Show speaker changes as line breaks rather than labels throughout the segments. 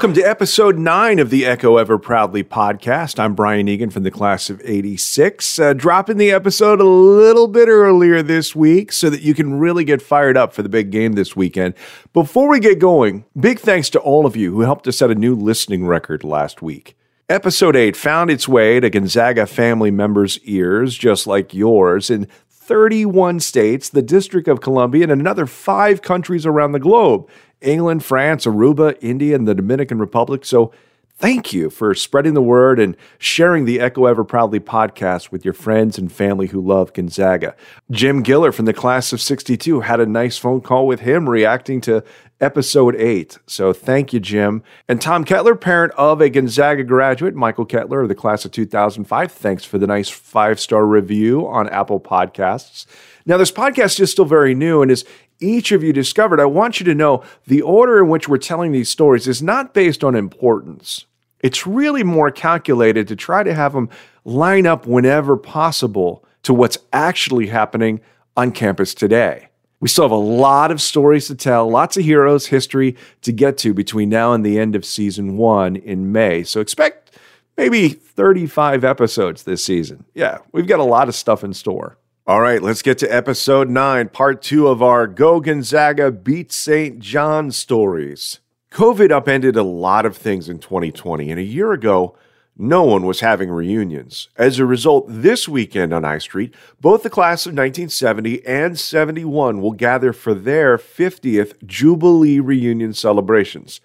Welcome to episode nine of the Echo Ever Proudly podcast. I'm Brian Egan from the class of 86, uh, dropping the episode a little bit earlier this week so that you can really get fired up for the big game this weekend. Before we get going, big thanks to all of you who helped us set a new listening record last week. Episode 8 found its way to Gonzaga family members' ears, just like yours, in 31 states, the District of Columbia, and another five countries around the globe. England, France, Aruba, India, and the Dominican Republic. So thank you for spreading the word and sharing the Echo Ever Proudly podcast with your friends and family who love Gonzaga. Jim Giller from the class of 62 had a nice phone call with him reacting to episode 8. So thank you, Jim. And Tom Kettler, parent of a Gonzaga graduate, Michael Kettler of the class of 2005, thanks for the nice five star review on Apple Podcasts. Now, this podcast is still very new and is each of you discovered, I want you to know the order in which we're telling these stories is not based on importance. It's really more calculated to try to have them line up whenever possible to what's actually happening on campus today. We still have a lot of stories to tell, lots of heroes, history to get to between now and the end of season one in May. So expect maybe 35 episodes this season. Yeah, we've got a lot of stuff in store. All right, let's get to episode nine, part two of our Go Gonzaga Beat St. John stories. COVID upended a lot of things in 2020, and a year ago, no one was having reunions. As a result, this weekend on I Street, both the class of 1970 and 71 will gather for their 50th Jubilee reunion celebrations.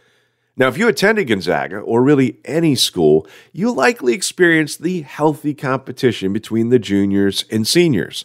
Now, if you attended Gonzaga, or really any school, you likely experienced the healthy competition between the juniors and seniors.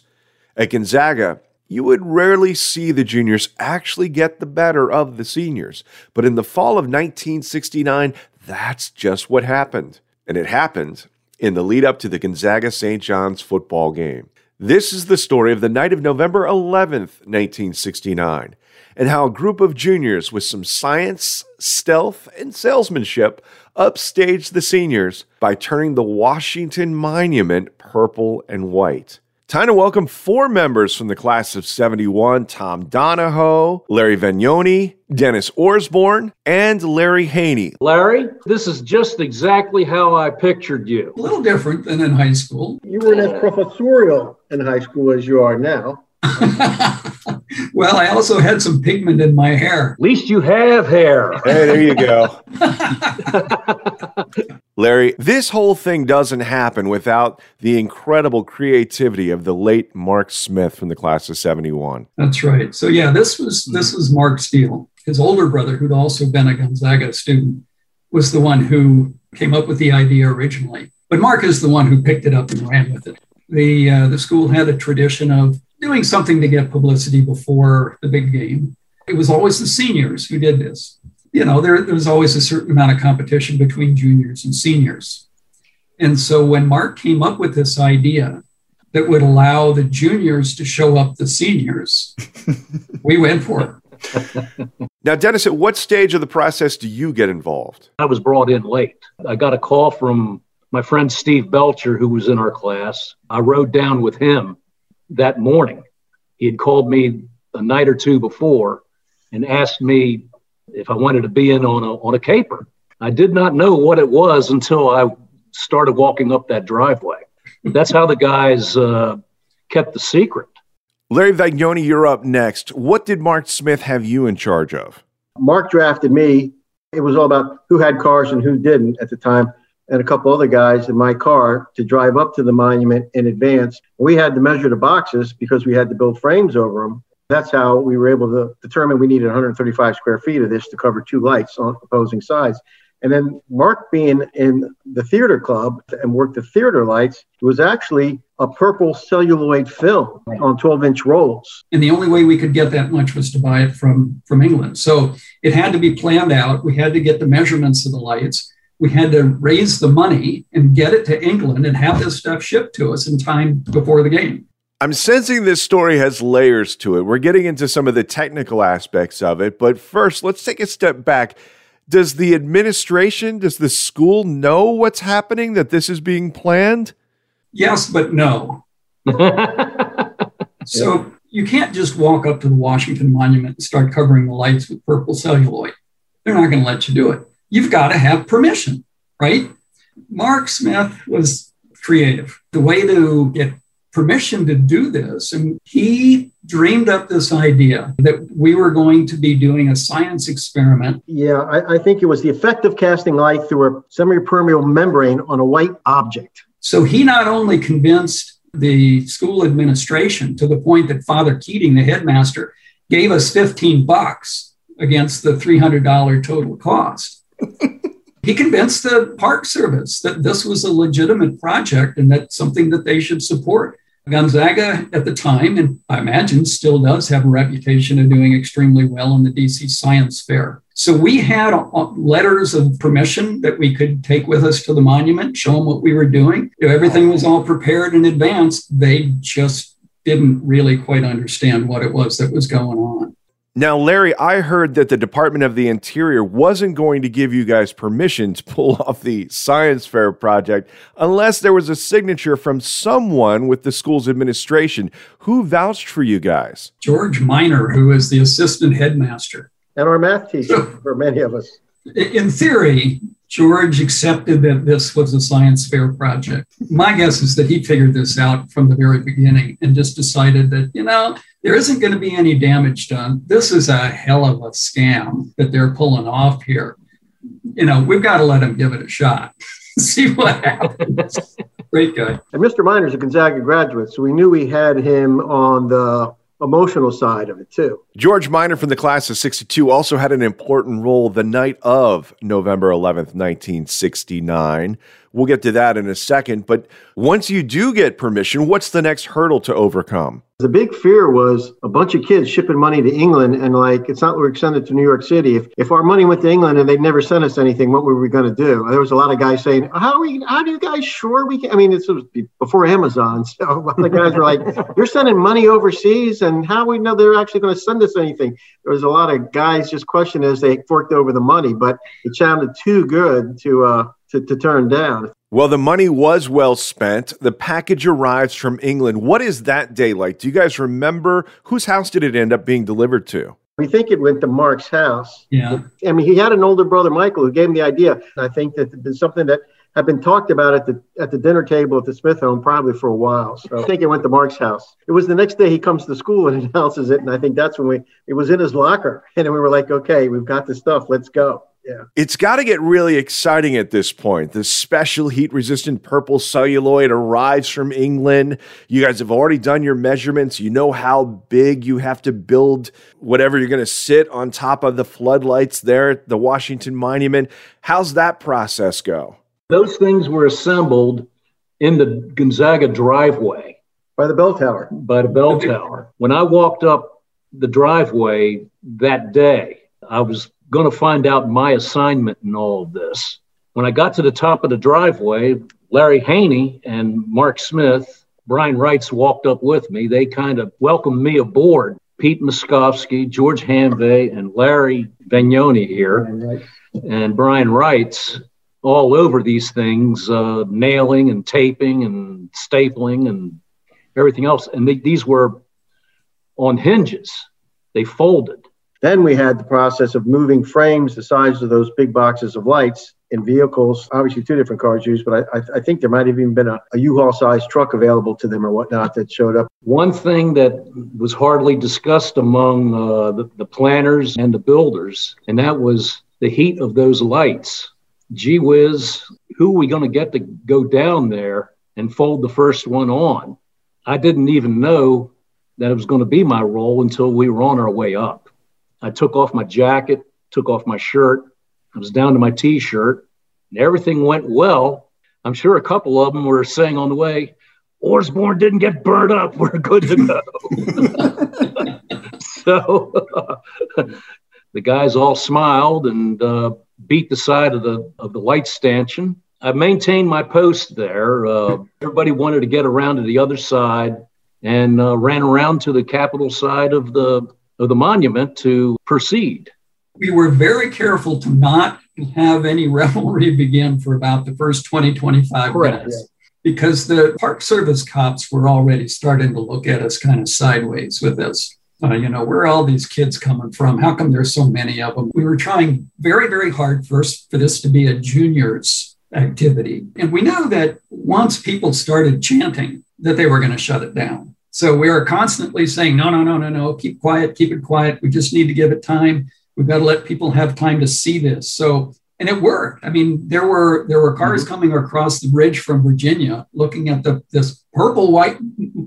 At Gonzaga, you would rarely see the juniors actually get the better of the seniors. But in the fall of 1969, that's just what happened. And it happened in the lead up to the Gonzaga St. John's football game. This is the story of the night of November 11th, 1969, and how a group of juniors with some science, stealth, and salesmanship upstaged the seniors by turning the Washington Monument purple and white. Time to welcome four members from the class of 71 Tom Donahoe, Larry Vagnoni, Dennis Orsborn, and Larry Haney.
Larry, this is just exactly how I pictured you.
A little different than in high school.
You weren't as professorial in high school as you are now.
well, I also had some pigment in my hair.
At least you have hair.
Hey, there you go. Larry, this whole thing doesn't happen without the incredible creativity of the late Mark Smith from the class of 71.
That's right. So yeah, this was this was Mark Steele. His older brother, who'd also been a Gonzaga student, was the one who came up with the idea originally. But Mark is the one who picked it up and ran with it. The uh, the school had a tradition of doing something to get publicity before the big game. It was always the seniors who did this. You know, there, there was always a certain amount of competition between juniors and seniors. And so when Mark came up with this idea that would allow the juniors to show up the seniors, we went for it.
now, Dennis, at what stage of the process do you get involved?
I was brought in late. I got a call from my friend Steve Belcher, who was in our class. I rode down with him that morning. He had called me a night or two before and asked me if I wanted to be in on a, on a caper. I did not know what it was until I started walking up that driveway. That's how the guys uh, kept the secret.
Larry Vagnoni, you're up next. What did Mark Smith have you in charge of?
Mark drafted me. It was all about who had cars and who didn't at the time and a couple other guys in my car to drive up to the monument in advance. We had to measure the boxes because we had to build frames over them. That's how we were able to determine we needed 135 square feet of this to cover two lights on opposing sides. And then Mark being in the theater club and worked the theater lights was actually a purple celluloid film on 12 inch rolls.
And the only way we could get that much was to buy it from, from England. So it had to be planned out. We had to get the measurements of the lights we had to raise the money and get it to England and have this stuff shipped to us in time before the game.
I'm sensing this story has layers to it. We're getting into some of the technical aspects of it, but first, let's take a step back. Does the administration, does the school know what's happening, that this is being planned?
Yes, but no. so you can't just walk up to the Washington Monument and start covering the lights with purple celluloid. They're not going to let you do it you've got to have permission, right? Mark Smith was creative. The way to get permission to do this, and he dreamed up this idea that we were going to be doing a science experiment.
Yeah, I, I think it was the effect of casting light through a semi-permeable membrane on a white object.
So he not only convinced the school administration to the point that Father Keating, the headmaster, gave us 15 bucks against the $300 total cost. he convinced the Park Service that this was a legitimate project and that something that they should support. Gonzaga at the time, and I imagine still does have a reputation of doing extremely well in the DC Science Fair. So we had uh, letters of permission that we could take with us to the monument, show them what we were doing. Everything was all prepared in advance. They just didn't really quite understand what it was that was going on.
Now, Larry, I heard that the Department of the Interior wasn't going to give you guys permission to pull off the science fair project unless there was a signature from someone with the school's administration. Who vouched for you guys?
George Miner, who is the assistant headmaster.
And our math teacher for many of us.
In theory, George accepted that this was a science fair project. My guess is that he figured this out from the very beginning and just decided that, you know, there isn't going to be any damage done. This is a hell of a scam that they're pulling off here. You know, we've got to let him give it a shot, see what happens. Great guy.
And Mr. Miner's a Gonzaga graduate, so we knew we had him on the emotional side of it too.
George Miner from the class of 62 also had an important role the night of November 11th, 1969. We'll get to that in a second. But once you do get permission, what's the next hurdle to overcome?
The big fear was a bunch of kids shipping money to England, and like it's not we're sending it to New York City. If if our money went to England and they'd never sent us anything, what were we going to do? There was a lot of guys saying, "How are we? How do you guys sure we can?" I mean, this was before Amazon, so the guys were like, "You're sending money overseas, and how we know they're actually going to send us anything?" There was a lot of guys just questioning as they forked over the money, but it sounded too good to uh, to, to turn down.
Well, the money was well spent. The package arrives from England. What is that day like? Do you guys remember whose house did it end up being delivered to?
We think it went to Mark's house.
Yeah.
I mean, he had an older brother, Michael, who gave him the idea. I think that it's something that had been talked about at the at the dinner table at the Smith home probably for a while. So I think it went to Mark's house. It was the next day he comes to school and announces it, and I think that's when we it was in his locker, and we were like, okay, we've got the stuff, let's go. Yeah.
It's got to get really exciting at this point. The special heat resistant purple celluloid arrives from England. You guys have already done your measurements. You know how big you have to build whatever you're going to sit on top of the floodlights there at the Washington Monument. How's that process go?
Those things were assembled in the Gonzaga driveway
by the bell tower.
By the bell tower. When I walked up the driveway that day, I was going to find out my assignment in all of this. When I got to the top of the driveway, Larry Haney and Mark Smith, Brian Wrights walked up with me. They kind of welcomed me aboard. Pete Moskovsky, George Hanvey, and Larry Vagnoni here, and Brian Wrights all over these things, uh, nailing and taping and stapling and everything else. And they, these were on hinges. They folded.
Then we had the process of moving frames the size of those big boxes of lights in vehicles. Obviously, two different cars used, but I, I think there might have even been a a U-Haul sized truck available to them or whatnot that showed up.
One thing that was hardly discussed among uh, the, the planners and the builders, and that was the heat of those lights. Gee whiz, who are we going to get to go down there and fold the first one on? I didn't even know that it was going to be my role until we were on our way up. I took off my jacket, took off my shirt. I was down to my t shirt, and everything went well. I'm sure a couple of them were saying on the way, Osborne didn't get burned up. We're good to go. so the guys all smiled and uh, beat the side of the of the light stanchion. I maintained my post there. Uh, everybody wanted to get around to the other side and uh, ran around to the capital side of the of the monument to proceed.
We were very careful to not have any revelry begin for about the first 20, 25 Correct. minutes. Because the Park Service cops were already starting to look at us kind of sideways with this. Uh, you know, where are all these kids coming from? How come there's so many of them? We were trying very, very hard first for this to be a juniors activity. And we know that once people started chanting, that they were going to shut it down. So we are constantly saying, no, no, no, no, no, keep quiet, keep it quiet. We just need to give it time. We've got to let people have time to see this. So and it worked. I mean, there were there were cars mm-hmm. coming across the bridge from Virginia, looking at the this purple white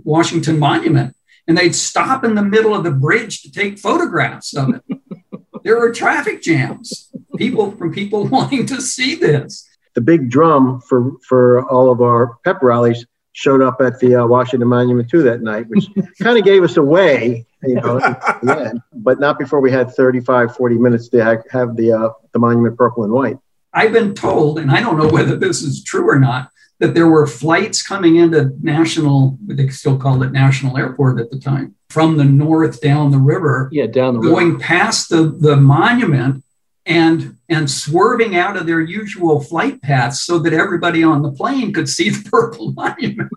Washington Monument, and they'd stop in the middle of the bridge to take photographs of it. there were traffic jams, people from people wanting to see this.
The big drum for for all of our pep rallies showed up at the uh, Washington Monument too that night, which kind of gave us away, you know, end, but not before we had 35, 40 minutes to ha- have the, uh, the monument purple and white.
I've been told, and I don't know whether this is true or not, that there were flights coming into National, they still called it National Airport at the time, from the north down the river.
Yeah, down the
going
river.
past the, the monument and and swerving out of their usual flight paths so that everybody on the plane could see the purple monument.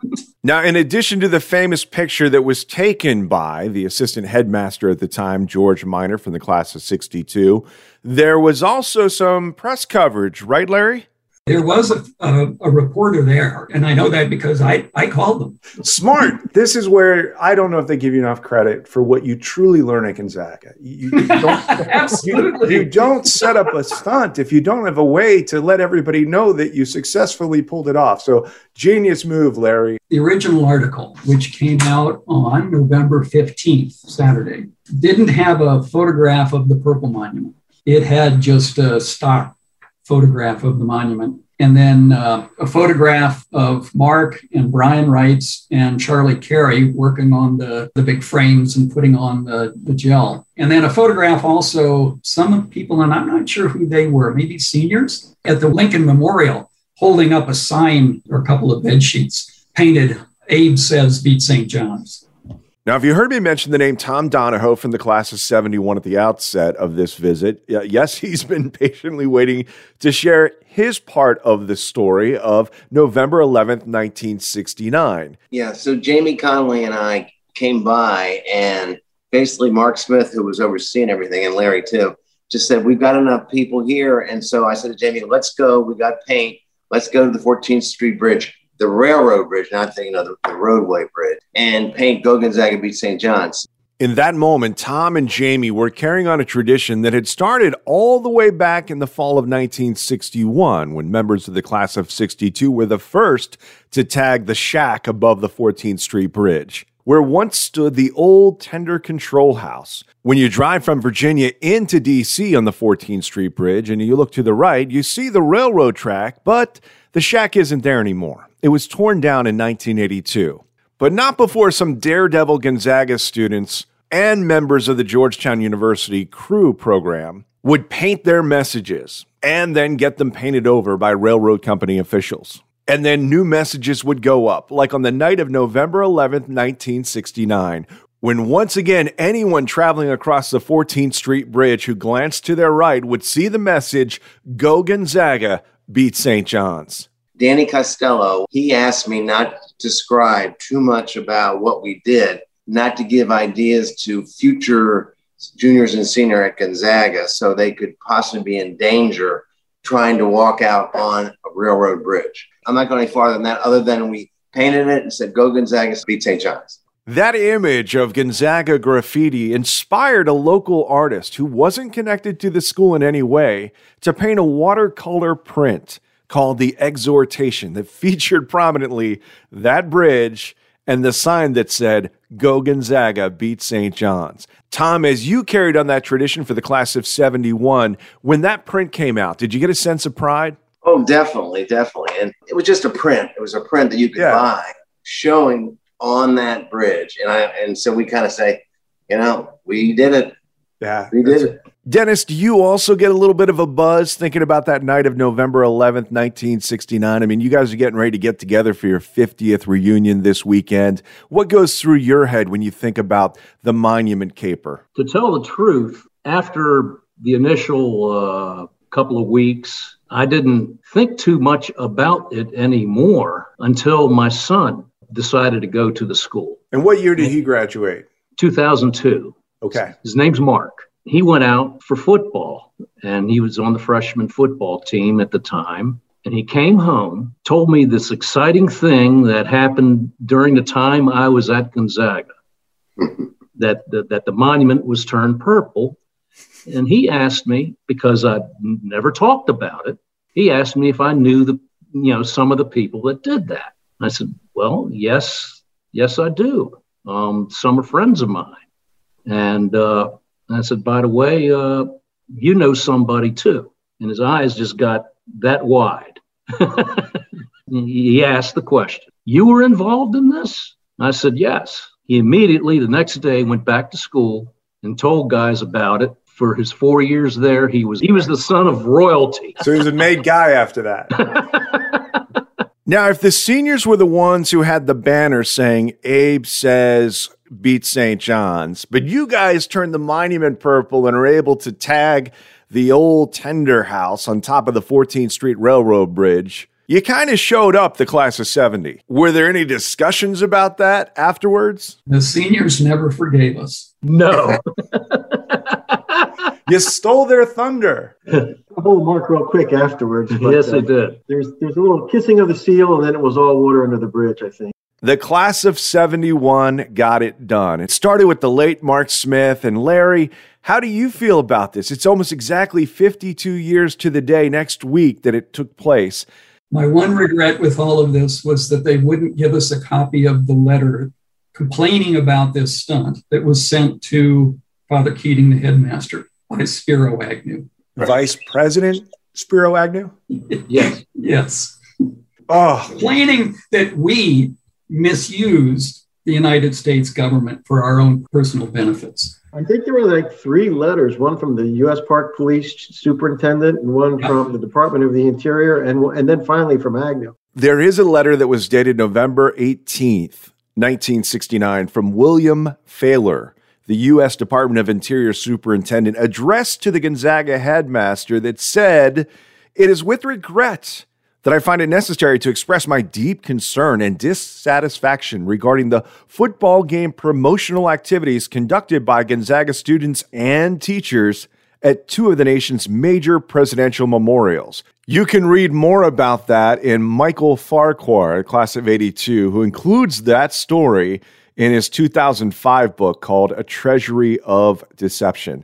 Now, in addition to the famous picture that was taken by the assistant headmaster at the time, George Miner from the class of 62, there was also some press coverage, right, Larry?
There was a, a, a, reporter there, and I know that because I, I called them.
Smart. this is where I don't know if they give you enough credit for what you truly learn at Gonzaga. You, you don't,
Absolutely.
You, you, don't set up a stunt if you don't have a way to let everybody know that you successfully pulled it off. So, genius move, Larry.
The original article, which came out on November 15th, Saturday, didn't have a photograph of the Purple Monument. It had just a stock photograph of the monument. And then uh, a photograph of Mark and Brian Wrights and Charlie Carey working on the, the big frames and putting on the, the gel. And then a photograph also, some people, and I'm not sure who they were, maybe seniors at the Lincoln Memorial holding up a sign or a couple of bed sheets painted Abe says beat St. John's.
Now, if you heard me mention the name Tom Donahoe from the class of 71 at the outset of this visit, yes, he's been patiently waiting to share his part of the story of November 11th, 1969.
Yeah, so Jamie Connolly and I came by, and basically Mark Smith, who was overseeing everything, and Larry too, just said, We've got enough people here. And so I said to Jamie, Let's go. We got paint. Let's go to the 14th Street Bridge the railroad bridge, not thinking of the, the roadway bridge, and paint Go Gonzaga beat St. John's.
In that moment, Tom and Jamie were carrying on a tradition that had started all the way back in the fall of 1961 when members of the class of 62 were the first to tag the shack above the 14th Street Bridge, where once stood the old tender control house. When you drive from Virginia into D.C. on the 14th Street Bridge and you look to the right, you see the railroad track, but the shack isn't there anymore. It was torn down in 1982, but not before some daredevil Gonzaga students and members of the Georgetown University crew program would paint their messages and then get them painted over by railroad company officials. And then new messages would go up, like on the night of November 11th, 1969, when once again anyone traveling across the 14th Street Bridge who glanced to their right would see the message, Go Gonzaga, beat St. John's.
Danny Costello, he asked me not to describe too much about what we did, not to give ideas to future juniors and senior at Gonzaga so they could possibly be in danger trying to walk out on a railroad bridge. I'm not going any farther than that, other than we painted it and said, Go Gonzaga, beat St. John's.
That image of Gonzaga graffiti inspired a local artist who wasn't connected to the school in any way to paint a watercolor print called The Exhortation that featured prominently that bridge and the sign that said, Go Gonzaga, beat St. John's. Tom, as you carried on that tradition for the class of 71, when that print came out, did you get a sense of pride?
Oh, definitely, definitely. And it was just a print. It was a print that you could yeah. buy showing on that bridge. And I and so we kind of say, you know, we did it.
Yeah.
We did it.
Dennis, do you also get a little bit of a buzz thinking about that night of November 11th, 1969? I mean, you guys are getting ready to get together for your 50th reunion this weekend. What goes through your head when you think about the monument caper?
To tell the truth, after the initial uh, couple of weeks, I didn't think too much about it anymore until my son decided to go to the school.
And what year did he graduate?
2002.
Okay.
His name's Mark. He went out for football and he was on the freshman football team at the time. And he came home, told me this exciting thing that happened during the time I was at Gonzaga, that, that, that the monument was turned purple. And he asked me, because I'd never talked about it, he asked me if I knew the, you know, some of the people that did that. I said, well, yes, yes, I do. Um, some are friends of mine. And uh, I said, by the way, uh, you know somebody too. And his eyes just got that wide. he asked the question, You were involved in this? I said, Yes. He immediately, the next day, went back to school and told guys about it. For his four years there, he was he was the son of royalty.
So he was a made guy after that. now, if the seniors were the ones who had the banner saying Abe says beat St. John's, but you guys turned the monument purple and are able to tag the old tender house on top of the 14th Street Railroad Bridge. You kind of showed up the class of 70. Were there any discussions about that afterwards?
The seniors never forgave us.
No.
you stole their thunder.
I hold Mark real quick afterwards.
but, yes, they uh, did.
There's there's a little kissing of the seal, and then it was all water under the bridge. I think.
The class of 71 got it done. It started with the late Mark Smith and Larry. How do you feel about this? It's almost exactly 52 years to the day next week that it took place.
My one regret with all of this was that they wouldn't give us a copy of the letter complaining about this stunt that was sent to Father Keating, the headmaster, by Spiro Agnew.
Vice President Spiro Agnew?
Yes.
yes.
Oh.
Complaining that we misused the United States government for our own personal benefits.
I think there were like three letters, one from the U.S. Park Police Superintendent and one yeah. from the Department of the Interior, and, and then finally from Agnew.
There is a letter that was dated November 18th, 1969, from William Failor, the U.S. Department of Interior Superintendent, addressed to the Gonzaga headmaster that said, It is with regret that I find it necessary to express my deep concern and dissatisfaction regarding the football game promotional activities conducted by Gonzaga students and teachers at two of the nation's major presidential memorials. You can read more about that in Michael Farquhar, class of 82, who includes that story in his 2005 book called A Treasury of Deception.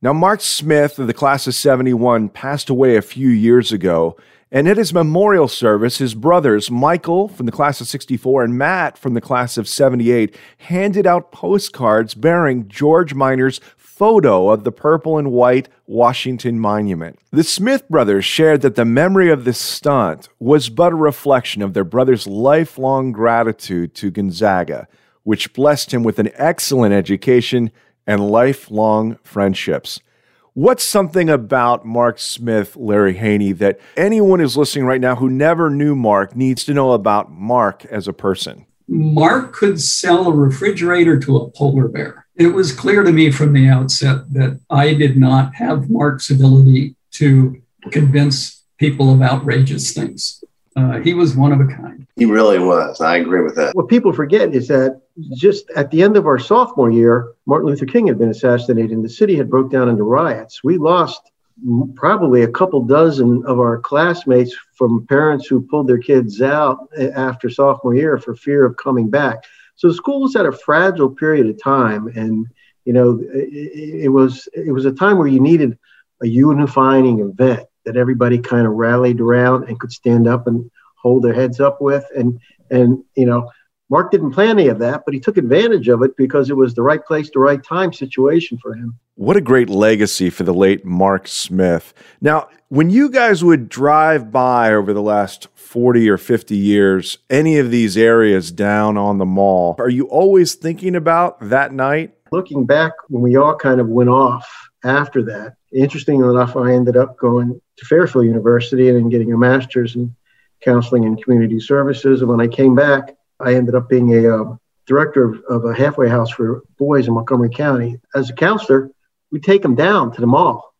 Now, Mark Smith of the class of 71 passed away a few years ago. And at his memorial service, his brothers, Michael from the class of 64 and Matt from the class of 78, handed out postcards bearing George Miner's photo of the purple and white Washington Monument. The Smith brothers shared that the memory of this stunt was but a reflection of their brother's lifelong gratitude to Gonzaga, which blessed him with an excellent education and lifelong friendships. What's something about Mark Smith, Larry Haney, that anyone who's listening right now who never knew Mark needs to know about Mark as a person?
Mark could sell a refrigerator to a polar bear. It was clear to me from the outset that I did not have Mark's ability to convince people of outrageous things. Uh, he was one of a kind.
He really was. I agree with that.
What people forget is that just at the end of our sophomore year, Martin Luther King had been assassinated and the city had broke down into riots. We lost probably a couple dozen of our classmates from parents who pulled their kids out after sophomore year for fear of coming back. So the school was at a fragile period of time, and you know it, it was it was a time where you needed a unifying event that everybody kind of rallied around and could stand up and hold their heads up with. And and you know, Mark didn't plan any of that, but he took advantage of it because it was the right place, the right time situation for him.
What a great legacy for the late Mark Smith. Now, when you guys would drive by over the last 40 or 50 years, any of these areas down on the mall, are you always thinking about that night?
Looking back, when we all kind of went off after that, interestingly enough, I ended up going to Fairfield University and then getting a master's in counseling and community services. And when I came back, I ended up being a uh, director of, of, a halfway house for boys in Montgomery County. As a counselor, we take them down to the mall,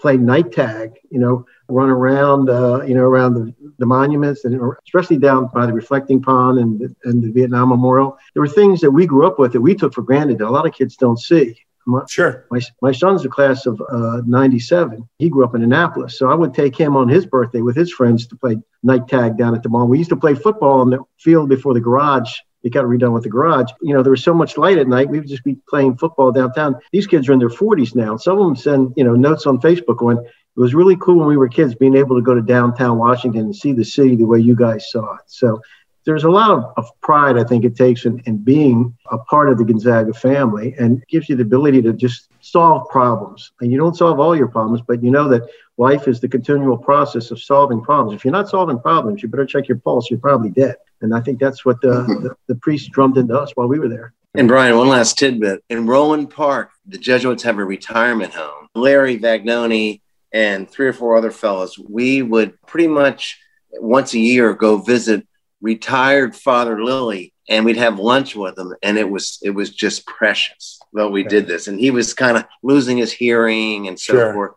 play night tag, you know, run around, uh, you know, around the, the monuments, and especially down by the reflecting pond and, and the Vietnam Memorial. There were things that we grew up with that we took for granted that a lot of kids don't see. My,
sure.
My, my son's a class of uh, 97. He grew up in Annapolis. So I would take him on his birthday with his friends to play night tag down at the mall. We used to play football on the field before the garage. It got redone with the garage. You know, there was so much light at night. We would just be playing football downtown. These kids are in their 40s now. Some of them send, you know, notes on Facebook going, it was really cool when we were kids being able to go to downtown Washington and see the city the way you guys saw it. So there's a lot of, of pride I think it takes in, in, being a part of the Gonzaga family and gives you the ability to just solve problems. And you don't solve all your problems, but you know that life is the continual process of solving problems. If you're not solving problems, you better check your pulse. You're probably dead. And I think that's what the, mm-hmm. the, the priest drummed into us while we were there.
And Brian, one last tidbit. In Roland Park, the Jesuits have a retirement home. Larry Vagnoni and three or four other fellows, we would pretty much once a year go visit retired Father Lilly, and we'd have lunch with him, and it was it was just precious that we did this. And he was kind of losing his hearing and so sure. forth.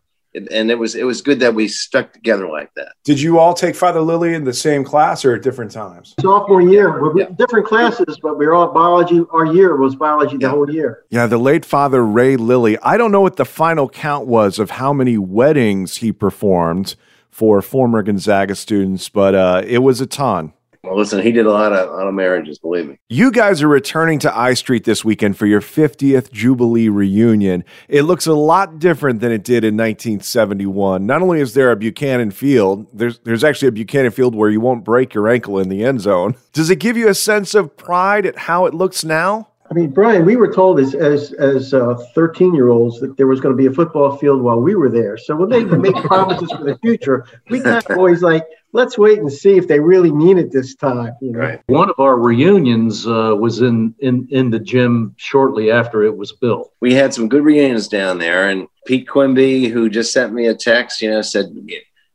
And it was it was good that we stuck together like that.
Did you all take Father Lilly in the same class or at different times?
Sophomore year, we're yeah. different classes, but we are all biology. Our year was biology the whole year.
Yeah, the late Father Ray Lilly. I don't know what the final count was of how many weddings he performed for former Gonzaga students, but uh, it was a ton.
Well, listen, he did a lot of, a lot of marriages, believe me.
You guys are returning to I Street this weekend for your 50th Jubilee reunion. It looks a lot different than it did in 1971. Not only is there a Buchanan Field, there's, there's actually a Buchanan Field where you won't break your ankle in the end zone. Does it give you a sense of pride at how it looks now?
I mean, Brian, we were told as as as thirteen uh, year olds that there was going to be a football field while we were there. So when they make promises for the future, we kind of always like, let's wait and see if they really mean it this time. You know?
Right. One of our reunions uh, was in in in the gym shortly after it was built.
We had some good reunions down there, and Pete Quimby, who just sent me a text, you know, said,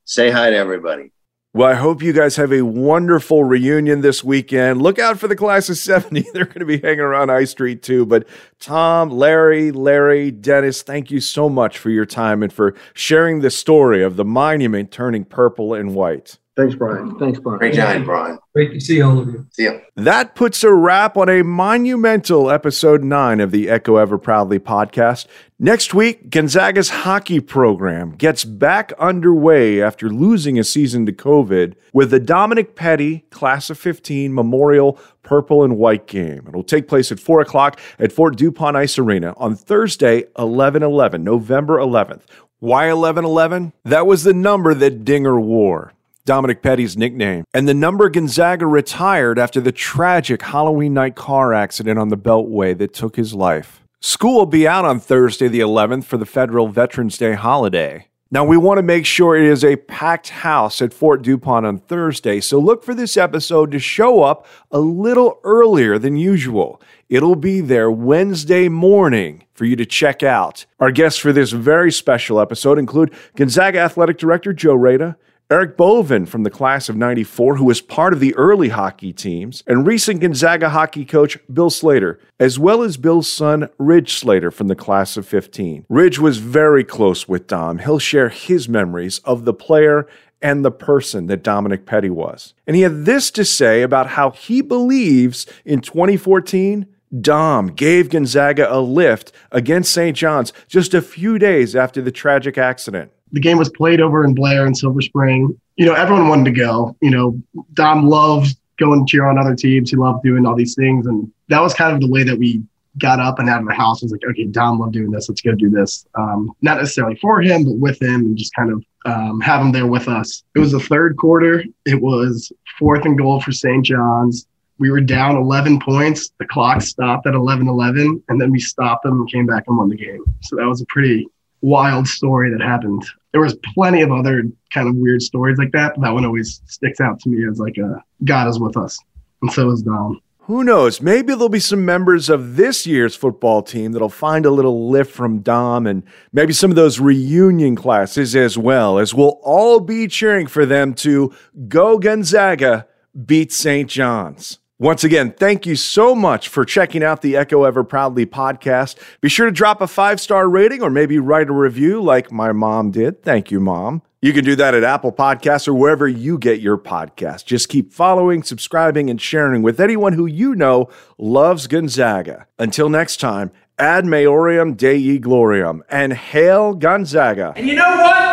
"Say hi to everybody."
Well, I hope you guys have a wonderful reunion this weekend. Look out for the class of 70. They're going to be hanging around I Street too. But Tom, Larry, Larry, Dennis, thank you so much for your time and for sharing the story of the monument turning purple and white.
Thanks, Brian.
Thanks, Brian.
Great job, Brian.
Great to see all of you.
See you.
That puts a wrap on a monumental episode nine of the Echo Ever Proudly podcast. Next week, Gonzaga's hockey program gets back underway after losing a season to COVID with the Dominic Petty Class of 15 Memorial Purple and White game. It'll take place at 4 o'clock at Fort DuPont Ice Arena on Thursday, 11 11, November 11th. Why 11 11? That was the number that Dinger wore. Dominic Petty's nickname, and the number Gonzaga retired after the tragic Halloween night car accident on the Beltway that took his life. School will be out on Thursday, the 11th, for the Federal Veterans Day holiday. Now, we want to make sure it is a packed house at Fort DuPont on Thursday, so look for this episode to show up a little earlier than usual. It'll be there Wednesday morning for you to check out. Our guests for this very special episode include Gonzaga Athletic Director Joe Rada, Eric Bovin from the class of 94, who was part of the early hockey teams, and recent Gonzaga hockey coach Bill Slater, as well as Bill's son Ridge Slater from the class of 15. Ridge was very close with Dom. He'll share his memories of the player and the person that Dominic Petty was. And he had this to say about how he believes in 2014 Dom gave Gonzaga a lift against St. John's just a few days after the tragic accident
the game was played over in Blair and Silver Spring. You know, everyone wanted to go. You know, Dom loved going cheer on other teams. He loved doing all these things. And that was kind of the way that we got up and out of the house. I was like, okay, Dom loved doing this. Let's go do this. Um, not necessarily for him, but with him and just kind of um, have him there with us. It was the third quarter. It was fourth and goal for St. John's. We were down 11 points. The clock stopped at 11 11, and then we stopped them and came back and won the game. So that was a pretty wild story that happened. There was plenty of other kind of weird stories like that, but that one always sticks out to me as like a God is with us, and so is Dom.
Who knows? Maybe there'll be some members of this year's football team that'll find a little lift from Dom and maybe some of those reunion classes as well, as we'll all be cheering for them to go Gonzaga, beat St. John's. Once again, thank you so much for checking out the Echo Ever Proudly podcast. Be sure to drop a five star rating or maybe write a review like my mom did. Thank you, mom. You can do that at Apple Podcasts or wherever you get your podcast. Just keep following, subscribing, and sharing with anyone who you know loves Gonzaga. Until next time, ad maiorem Dei gloriam, and hail Gonzaga.
And you know what?